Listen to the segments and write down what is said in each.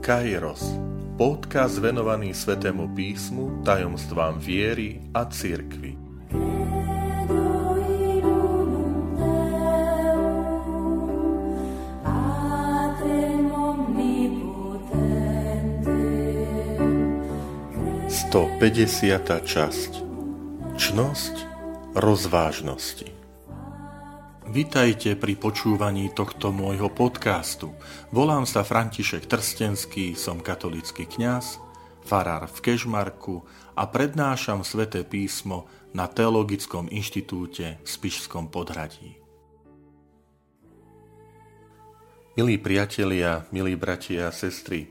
Kairos, podcast venovaný Svetému písmu, tajomstvám viery a cirkvi. Sto 50. časť Čnosť rozvážnosti Vitajte pri počúvaní tohto môjho podcastu. Volám sa František Trstenský, som katolický kňaz, farár v Kežmarku a prednášam sväté písmo na Teologickom inštitúte v Spišskom podhradí. Milí priatelia, milí bratia a sestry,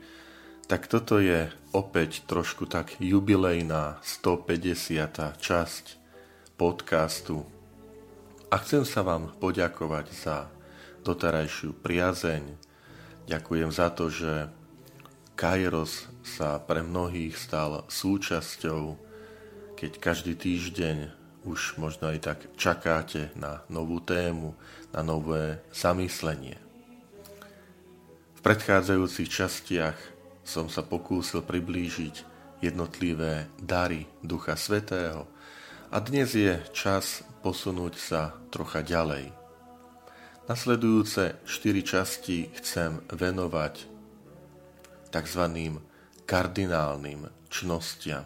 tak toto je opäť trošku tak jubilejná 150. časť podcastu a chcem sa vám poďakovať za doterajšiu priazeň. Ďakujem za to, že Kairos sa pre mnohých stal súčasťou, keď každý týždeň už možno aj tak čakáte na novú tému, na nové zamyslenie. V predchádzajúcich častiach som sa pokúsil priblížiť jednotlivé dary Ducha Svetého a dnes je čas posunúť sa trocha ďalej. Nasledujúce štyri časti chcem venovať tzv. kardinálnym čnostiam.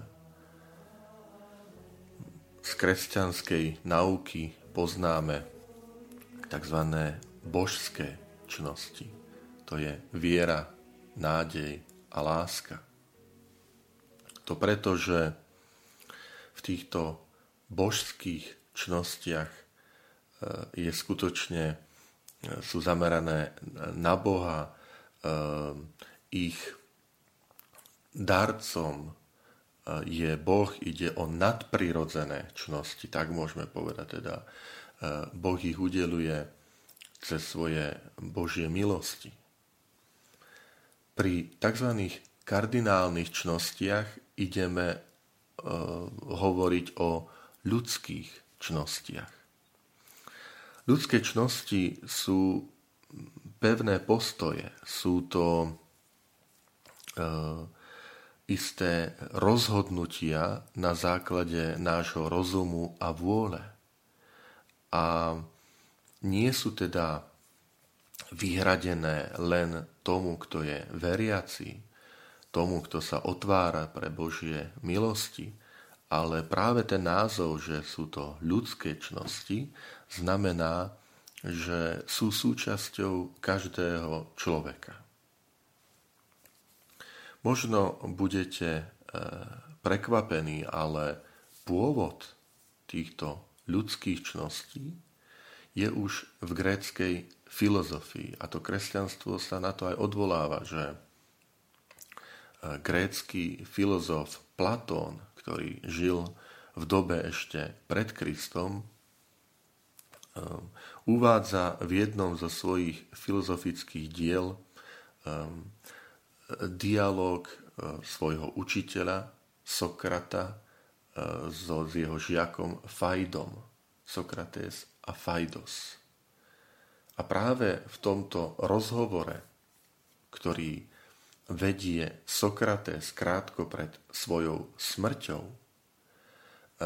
Z kresťanskej nauky poznáme tzv. božské čnosti. To je viera, nádej a láska. To preto, že v týchto božských čnostiach e, je skutočne, e, sú zamerané na Boha, e, ich darcom je Boh, ide o nadprirodzené čnosti, tak môžeme povedať teda. Boh ich udeluje cez svoje Božie milosti. Pri tzv. kardinálnych čnostiach ideme hovoriť o ľudských čnostiach. Ľudské čnosti sú pevné postoje, sú to e, isté rozhodnutia na základe nášho rozumu a vôle. A nie sú teda vyhradené len tomu, kto je veriaci, tomu, kto sa otvára pre Božie milosti, ale práve ten názov, že sú to ľudské čnosti, znamená, že sú súčasťou každého človeka. Možno budete e, prekvapení, ale pôvod týchto ľudských čností je už v gréckej filozofii. A to kresťanstvo sa na to aj odvoláva, že e, grécky filozof Platón ktorý žil v dobe ešte pred Kristom, um, uvádza v jednom zo svojich filozofických diel um, dialog uh, svojho učiteľa Sokrata uh, so, s jeho žiakom Fajdom. Sokrates a Fajdos. A práve v tomto rozhovore, ktorý vedie Sokrates krátko pred svojou smrťou,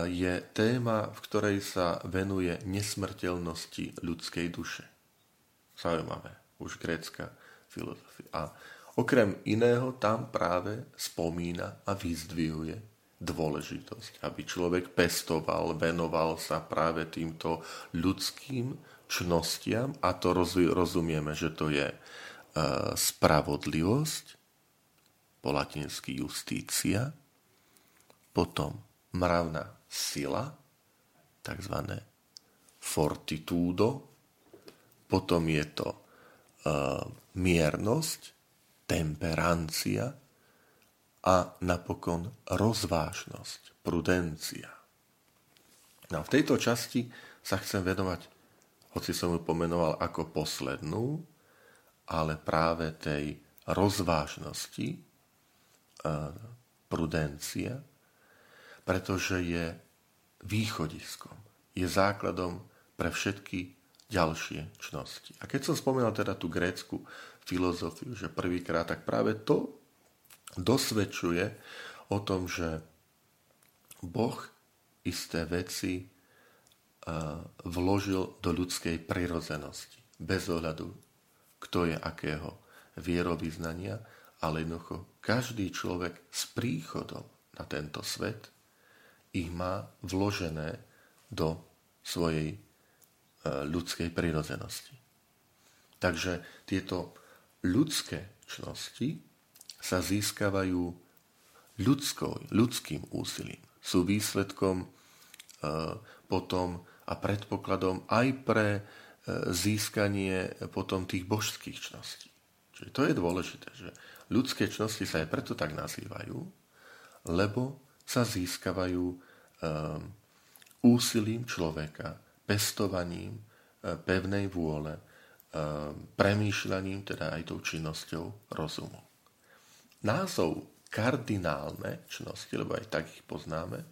je téma, v ktorej sa venuje nesmrteľnosti ľudskej duše. Zaujímavé, už grécka filozofia. A okrem iného tam práve spomína a vyzdvihuje dôležitosť, aby človek pestoval, venoval sa práve týmto ľudským čnostiam a to rozumieme, že to je spravodlivosť, po latinsky justícia, potom mravná sila, tzv. fortitudo, potom je to uh, miernosť, temperancia a napokon rozvážnosť, prudencia. No, v tejto časti sa chcem venovať, hoci som ju pomenoval ako poslednú, ale práve tej rozvážnosti, prudencia, pretože je východiskom, je základom pre všetky ďalšie čnosti. A keď som spomenul teda tú grécku filozofiu, že prvýkrát, tak práve to dosvedčuje o tom, že Boh isté veci vložil do ľudskej prirozenosti. Bez ohľadu, kto je akého vierovýznania, ale jednoducho každý človek s príchodom na tento svet ich má vložené do svojej e, ľudskej prirozenosti. Takže tieto ľudské čnosti sa získavajú ľudskou, ľudským úsilím. Sú výsledkom e, potom a predpokladom aj pre e, získanie potom tých božských čností. Čiže to je dôležité, že ľudské čnosti sa aj preto tak nazývajú, lebo sa získavajú um, úsilím človeka, pestovaním uh, pevnej vôle, um, premýšľaním, teda aj tou činnosťou rozumu. Názov kardinálne čnosti, lebo aj tak ich poznáme,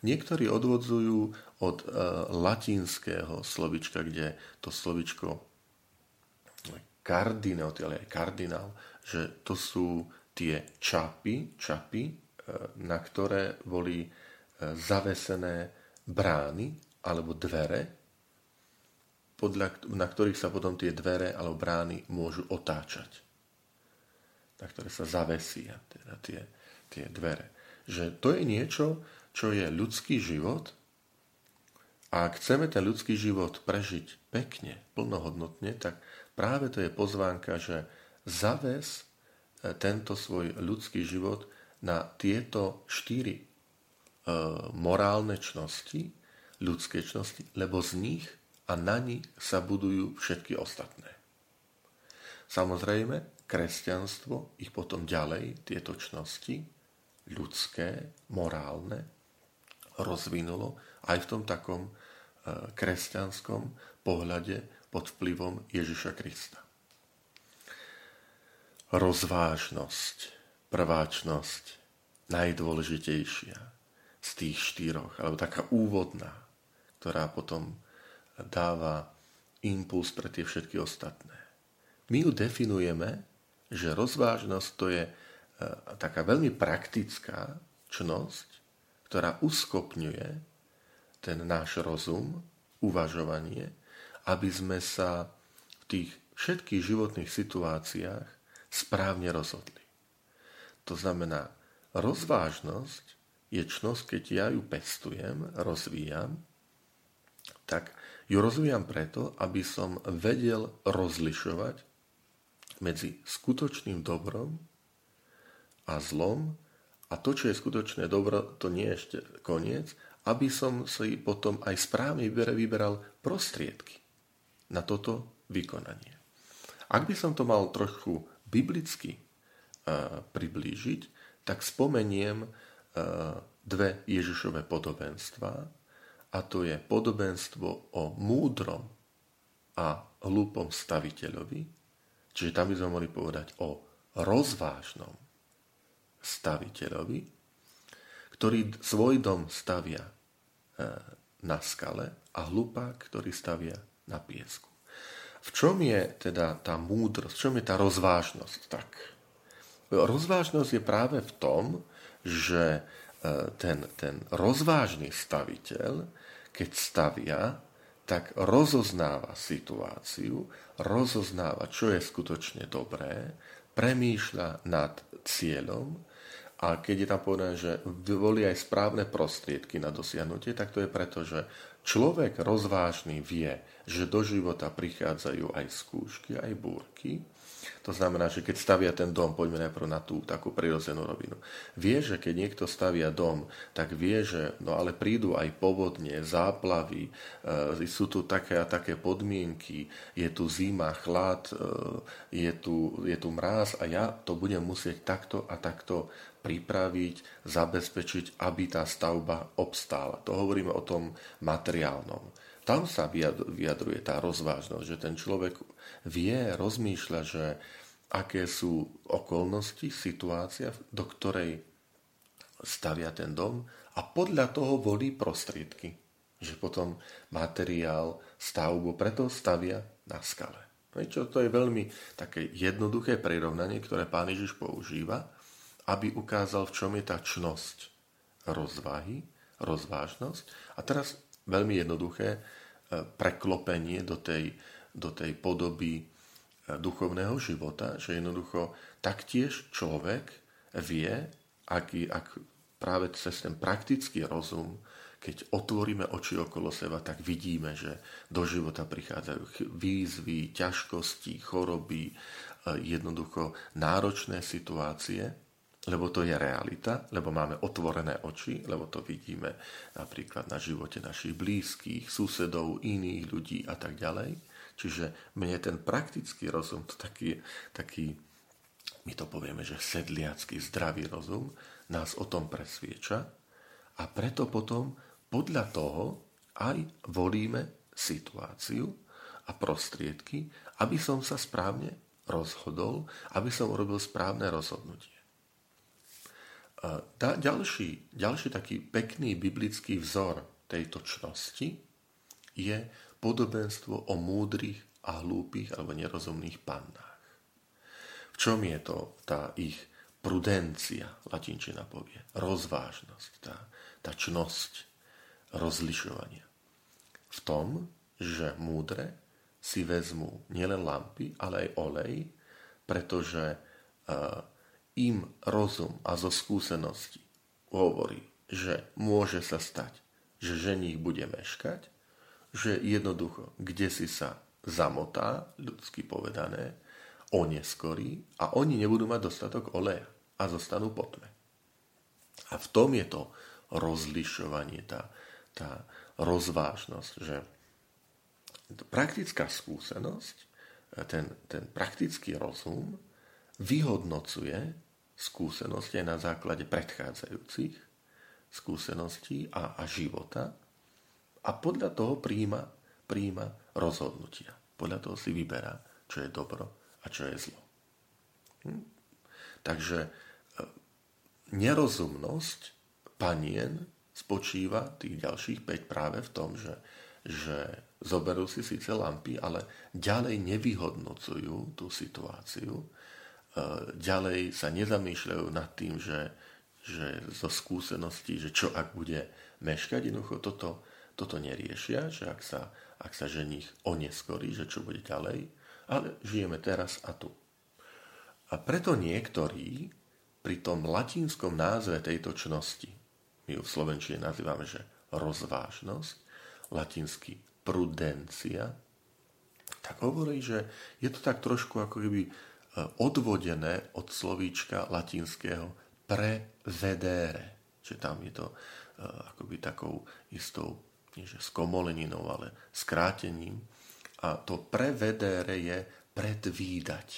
niektorí odvodzujú od uh, latinského slovička, kde to slovičko kardinál, ale aj kardinál, že to sú tie čapy, čapy, e, na ktoré boli e, zavesené brány alebo dvere, podľa, na ktorých sa potom tie dvere alebo brány môžu otáčať. Na ktoré sa zavesia teda tie, tie dvere. Že to je niečo, čo je ľudský život a ak chceme ten ľudský život prežiť pekne, plnohodnotne, tak práve to je pozvánka, že zaves e, tento svoj ľudský život na tieto štyri e, morálne čnosti, ľudské čnosti, lebo z nich a na nich sa budujú všetky ostatné. Samozrejme, kresťanstvo ich potom ďalej, tieto čnosti, ľudské, morálne, rozvinulo aj v tom takom e, kresťanskom pohľade pod vplyvom Ježiša Krista. Rozvážnosť, prváčnosť, najdôležitejšia z tých štyroch, alebo taká úvodná, ktorá potom dáva impuls pre tie všetky ostatné. My ju definujeme, že rozvážnosť to je e, taká veľmi praktická čnosť, ktorá uskopňuje ten náš rozum, uvažovanie aby sme sa v tých všetkých životných situáciách správne rozhodli. To znamená, rozvážnosť je čnosť, keď ja ju pestujem, rozvíjam, tak ju rozvíjam preto, aby som vedel rozlišovať medzi skutočným dobrom a zlom a to, čo je skutočné dobro, to nie je ešte koniec, aby som si potom aj správne vyberal prostriedky na toto vykonanie. Ak by som to mal trochu biblicky uh, priblížiť, tak spomeniem uh, dve Ježišové podobenstva, a to je podobenstvo o múdrom a hlúpom staviteľovi, čiže tam by sme mohli povedať o rozvážnom staviteľovi, ktorý svoj dom stavia uh, na skale a hlupák, ktorý stavia na piesku. V čom je teda tá múdrosť, v čom je tá rozvážnosť? Tak, rozvážnosť je práve v tom, že e, ten, ten rozvážny staviteľ, keď stavia, tak rozoznáva situáciu, rozoznáva, čo je skutočne dobré, premýšľa nad cieľom a keď je tam povedané, že volí aj správne prostriedky na dosiahnutie, tak to je preto, že Človek rozvážny vie, že do života prichádzajú aj skúšky, aj búrky. To znamená, že keď stavia ten dom, poďme najprv na tú takú prirodzenú rovinu. Vie, že keď niekto stavia dom, tak vie, že no ale prídu aj povodne, záplavy, e, sú tu také a také podmienky, je tu zima, chlad, e, je, tu, je tu mráz a ja to budem musieť takto a takto pripraviť, zabezpečiť, aby tá stavba obstála. To hovoríme o tom materiálnom. Tam sa vyjadruje tá rozvážnosť, že ten človek vie, rozmýšľa, že aké sú okolnosti, situácia, do ktorej stavia ten dom a podľa toho volí prostriedky. Že potom materiál, stavbu, preto stavia na skale. Čo to je veľmi také jednoduché prirovnanie, ktoré pán Ježiš používa, aby ukázal, v čom je tá čnosť rozvahy, rozvážnosť. A teraz veľmi jednoduché preklopenie do tej, do tej podoby e, duchovného života, že jednoducho taktiež človek vie, ak, ak práve cez ten praktický rozum keď otvoríme oči okolo seba, tak vidíme, že do života prichádzajú výzvy, ťažkosti, choroby, e, jednoducho náročné situácie, lebo to je realita, lebo máme otvorené oči, lebo to vidíme napríklad na živote našich blízkych, susedov, iných ľudí a tak ďalej. Čiže mne ten praktický rozum, to taký, taký my to povieme, že sedliacký zdravý rozum nás o tom presvieča a preto potom podľa toho aj volíme situáciu a prostriedky, aby som sa správne rozhodol, aby som urobil správne rozhodnutie. A ďalší, ďalší taký pekný biblický vzor tejto čnosti je podobenstvo o múdrych a hlúpych alebo nerozumných pannách. V čom je to tá ich prudencia, latinčina povie, rozvážnosť, tá, tá čnosť, rozlišovania. V tom, že múdre si vezmú nielen lampy, ale aj olej, pretože uh, im rozum a zo skúsenosti hovorí, že môže sa stať, že ženích bude meškať, že jednoducho, kde si sa zamotá, ľudsky povedané, oneskorí a oni nebudú mať dostatok oleja a zostanú potme. A v tom je to rozlišovanie, tá, tá rozvážnosť, že praktická skúsenosť, ten, ten praktický rozum vyhodnocuje skúsenosti na základe predchádzajúcich skúseností a, a života a podľa toho príjma, príjma rozhodnutia. Podľa toho si vyberá, čo je dobro a čo je zlo. Hm? Takže e, nerozumnosť panien spočíva tých ďalších 5 práve v tom, že, že zoberú si síce lampy, ale ďalej nevyhodnocujú tú situáciu, ďalej sa nezamýšľajú nad tým, že, že zo skúseností, že čo ak bude meškať, jednoducho toto, toto neriešia, že ak sa, ak sa ženich oneskorí, že čo bude ďalej, ale žijeme teraz a tu. A preto niektorí pri tom latinskom názve tejto čnosti, my ju v Slovenčine nazývame, že rozvážnosť, latinsky prudencia, tak hovorí, že je to tak trošku ako keby odvodené od slovíčka latinského prevedere. Čiže tam je to uh, akoby takou istou, nie že skomoleninou, ale skrátením. A to prevedere je predvídať.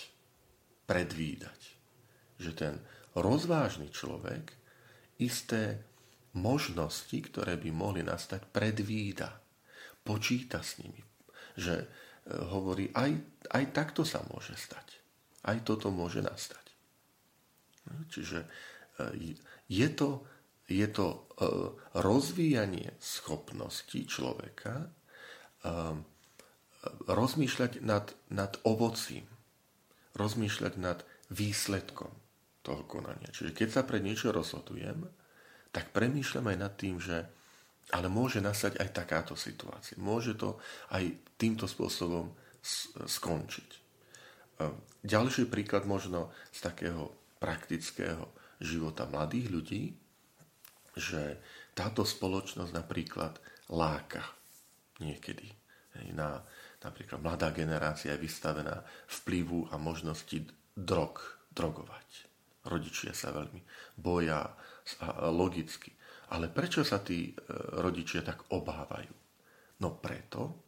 Predvídať. Že ten rozvážny človek isté možnosti, ktoré by mohli nastať, predvída. Počíta s nimi. Že e, hovorí, aj, aj takto sa môže stať. Aj toto môže nastať. Čiže e, je to, je to e, rozvíjanie schopnosti človeka rozmýšľať nad, nad ovocím, rozmýšľať nad výsledkom toho konania. Čiže keď sa pre niečo rozhodujem, tak premýšľam aj nad tým, že ale môže nastať aj takáto situácia. Môže to aj týmto spôsobom skončiť. Ďalší príklad možno z takého praktického života mladých ľudí, že táto spoločnosť napríklad láka niekedy. Na, napríklad mladá generácia je vystavená vplyvu a možnosti drog, drogovať. Rodičia sa veľmi boja logicky. Ale prečo sa tí e, rodičia tak obávajú? No preto,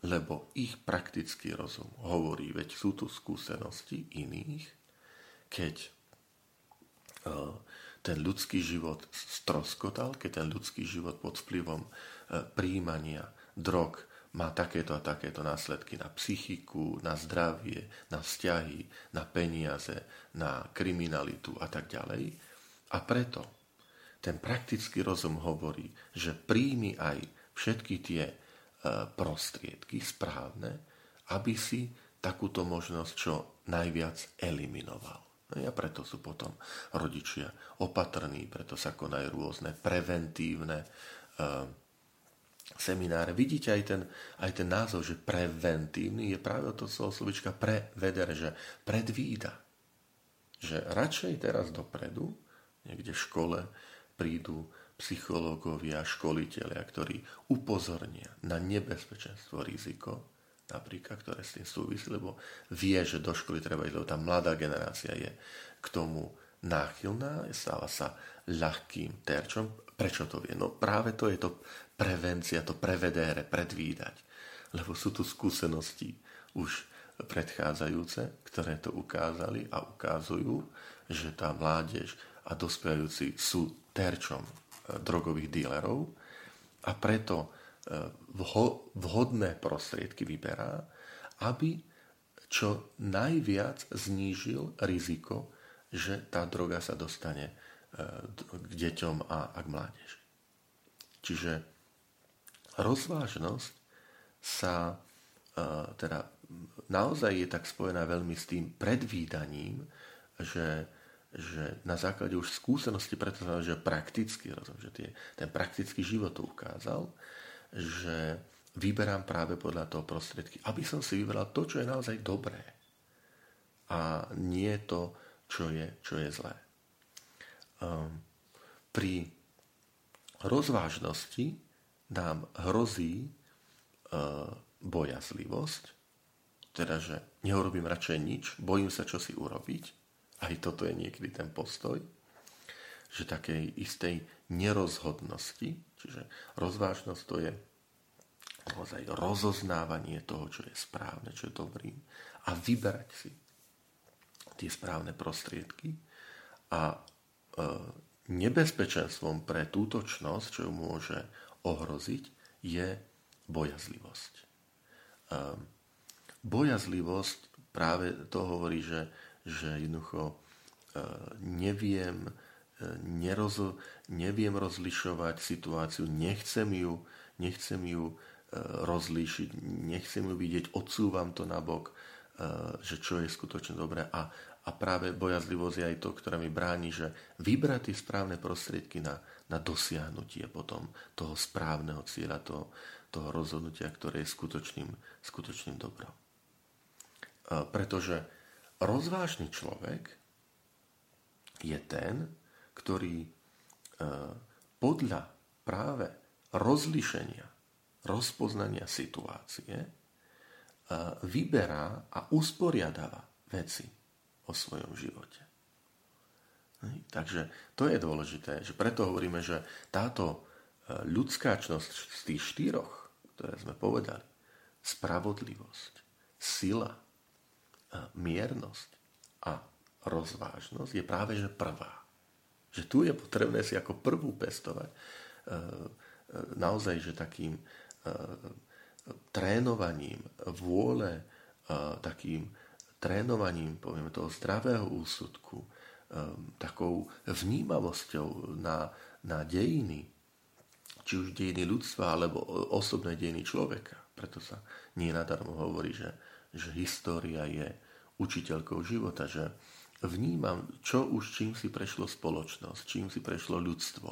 lebo ich praktický rozum hovorí, veď sú tu skúsenosti iných, keď e, ten ľudský život stroskotal, keď ten ľudský život pod vplyvom e, príjmania drog má takéto a takéto následky na psychiku, na zdravie, na vzťahy, na peniaze, na kriminalitu a tak ďalej. A preto ten praktický rozum hovorí, že príjmi aj všetky tie prostriedky správne, aby si takúto možnosť čo najviac eliminoval. No a preto sú potom rodičia opatrní, preto sa konajú rôzne preventívne uh, semináre. Vidíte aj ten, aj ten názov, že preventívny je práve to slovička prevedere, že predvída. Že radšej teraz dopredu, niekde v škole, prídu psychológovia, školiteľia, ktorí upozornia na nebezpečenstvo, riziko, napríklad, ktoré s tým súvisí, lebo vie, že do školy treba ísť, lebo tá mladá generácia je k tomu náchylná, stáva sa ľahkým terčom. Prečo to vie? No práve to je to prevencia, to prevedére, predvídať. Lebo sú tu skúsenosti už predchádzajúce, ktoré to ukázali a ukázujú, že tá mládež a dospievajúci sú terčom drogových dílerov a preto e, vhodné prostriedky vyberá, aby čo najviac znížil riziko, že tá droga sa dostane e, k deťom a, k mládeži. Čiže rozvážnosť sa e, teda naozaj je tak spojená veľmi s tým predvídaním, že že na základe už skúsenosti, preto že prakticky, rozumiem, že tie, ten praktický život to ukázal, že vyberám práve podľa toho prostriedky, aby som si vyberal to, čo je naozaj dobré a nie to, čo je, čo je zlé. Um, pri rozvážnosti nám hrozí uh, bojazlivosť, teda, že neurobím radšej nič, bojím sa, čo si urobiť, aj toto je niekedy ten postoj, že takej istej nerozhodnosti, čiže rozvážnosť to je naozaj rozoznávanie toho, čo je správne, čo je dobrým a vyberať si tie správne prostriedky a e, nebezpečenstvom pre tútočnosť, čo ju môže ohroziť, je bojazlivosť. E, bojazlivosť práve to hovorí, že že jednoducho e, neviem, e, neroz, neviem rozlišovať situáciu, nechcem ju, nechcem ju e, rozlíšiť, nechcem ju vidieť, odsúvam to na bok, že čo je skutočne dobré. A, a práve bojazlivosť je aj to, ktoré mi bráni, že vybrať tie správne prostriedky na, na dosiahnutie potom toho správneho cieľa, toho, toho rozhodnutia, ktoré je skutočným, skutočným dobrom. Pretože rozvážny človek je ten, ktorý e, podľa práve rozlišenia, rozpoznania situácie e, vyberá a usporiadáva veci o svojom živote. Takže to je dôležité, že preto hovoríme, že táto e, ľudská čnosť z tých štyroch, ktoré sme povedali, spravodlivosť, sila, miernosť a rozvážnosť je práve že prvá. Že tu je potrebné si ako prvú pestovať e, e, naozaj, že takým e, trénovaním vôle, takým trénovaním, povieme toho zdravého úsudku, takou vnímavosťou na, na dejiny, či už dejiny ľudstva, alebo osobné dejiny človeka. Preto sa nie nadarmo hovorí, že že história je učiteľkou života, že vnímam, čo už čím si prešlo spoločnosť, čím si prešlo ľudstvo,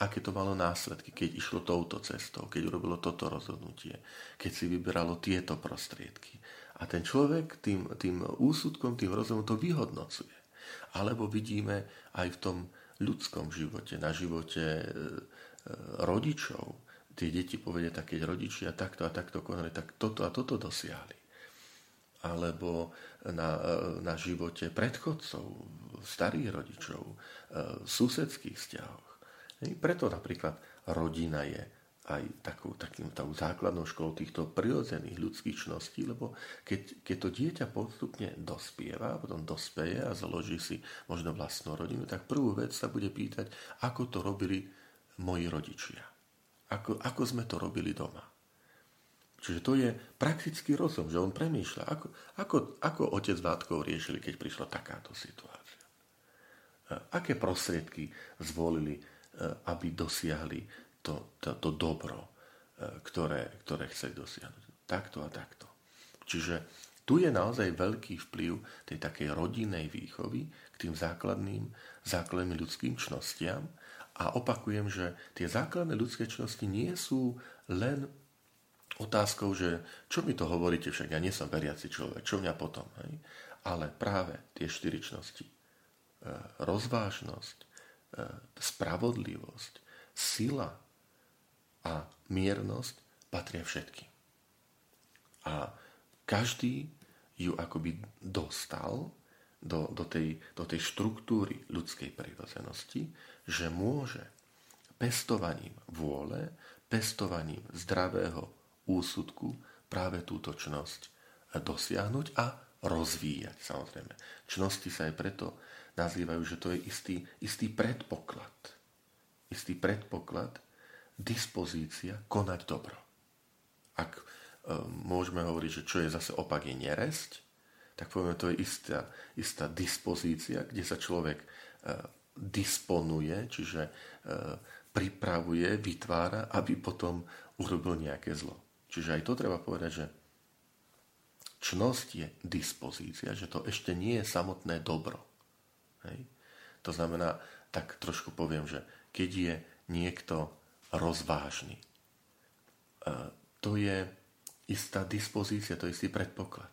aké to malo následky, keď išlo touto cestou, keď urobilo toto rozhodnutie, keď si vyberalo tieto prostriedky. A ten človek tým, tým úsudkom, tým rozumom to vyhodnocuje. Alebo vidíme aj v tom ľudskom živote, na živote e, e, rodičov. Tie deti povedia, tak keď rodičia takto a takto konali, tak toto a toto dosiahli alebo na, na živote predchodcov, starých rodičov, v susedských vzťahoch. Preto napríklad rodina je aj takou, takým, takou základnou školou týchto prirodzených ľudských čností, lebo keď, keď to dieťa postupne dospieva, potom dospeje a založí si možno vlastnú rodinu, tak prvú vec sa bude pýtať, ako to robili moji rodičia. Ako, ako sme to robili doma. Čiže to je praktický rozum, že on premýšľa, ako, ako, ako otec Vátkov riešili, keď prišla takáto situácia. Aké prostriedky zvolili, e, aby dosiahli to, to, to dobro, e, ktoré, ktoré chceli dosiahnuť. Takto a takto. Čiže tu je naozaj veľký vplyv tej takej rodinnej výchovy k tým základným, základným ľudským čnostiam. A opakujem, že tie základné ľudské čnosti nie sú len otázkou, že čo mi to hovoríte, však ja nie som veriaci človek, čo mňa potom. Hej? Ale práve tie štyri čnosti, e, rozvážnosť, e, spravodlivosť, sila a miernosť patria všetky. A každý ju akoby dostal do, do, tej, do tej štruktúry ľudskej prirodzenosti, že môže pestovaním vôle, pestovaním zdravého úsudku práve túto čnosť dosiahnuť a rozvíjať samozrejme. Čnosti sa aj preto nazývajú, že to je istý, istý predpoklad. Istý predpoklad, dispozícia konať dobro. Ak e, môžeme hovoriť, že čo je zase opak je neresť, tak povieme, to je istá, istá dispozícia, kde sa človek e, disponuje, čiže e, pripravuje, vytvára, aby potom urobil nejaké zlo. Čiže aj to treba povedať, že čnosť je dispozícia, že to ešte nie je samotné dobro. Hej? To znamená, tak trošku poviem, že keď je niekto rozvážny, e, to je istá dispozícia, to je istý predpoklad.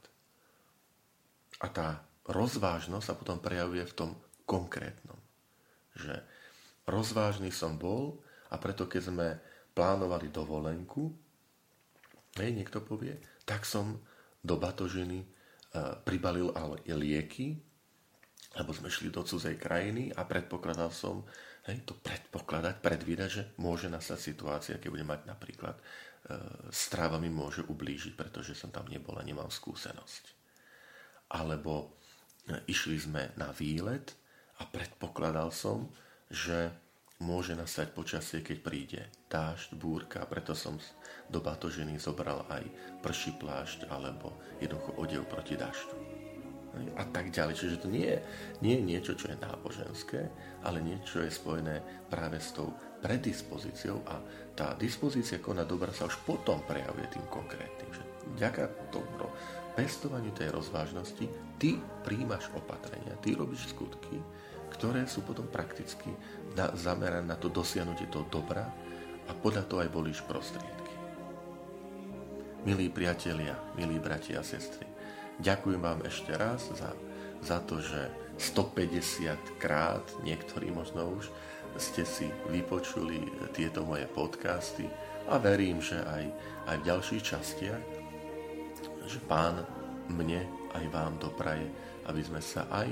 A tá rozvážnosť sa potom prejavuje v tom konkrétnom. Že rozvážny som bol a preto keď sme plánovali dovolenku, hej, niekto povie, tak som do batožiny e, pribalil ale lieky, lebo sme šli do cudzej krajiny a predpokladal som, hej, to predpokladať, predvídať, že môže nastať situácia, keď budem mať napríklad e, stráva mi môže ublížiť, pretože som tam nebol a nemám skúsenosť. Alebo e, išli sme na výlet a predpokladal som, že môže nastať počasie, keď príde dážď, búrka, preto som do batožiny zobral aj prší plášť alebo jednoducho odev proti dažďu. A tak ďalej. Čiže to nie je, nie je niečo, čo je náboženské, ale niečo je spojené práve s tou predispozíciou a tá dispozícia konať dobra sa už potom prejavuje tým konkrétnym. Že ďaká tomu pestovaniu tej rozvážnosti ty príjmaš opatrenia, ty robíš skutky, ktoré sú potom prakticky na, zamerané na to dosiahnutie toho dobra a podľa toho aj volíš prostriedky. Milí priatelia, milí bratia a sestry, ďakujem vám ešte raz za, za to, že 150 krát, niektorí možno už, ste si vypočuli tieto moje podcasty a verím, že aj, aj v ďalších častiach že Pán mne aj vám dopraje, aby sme sa aj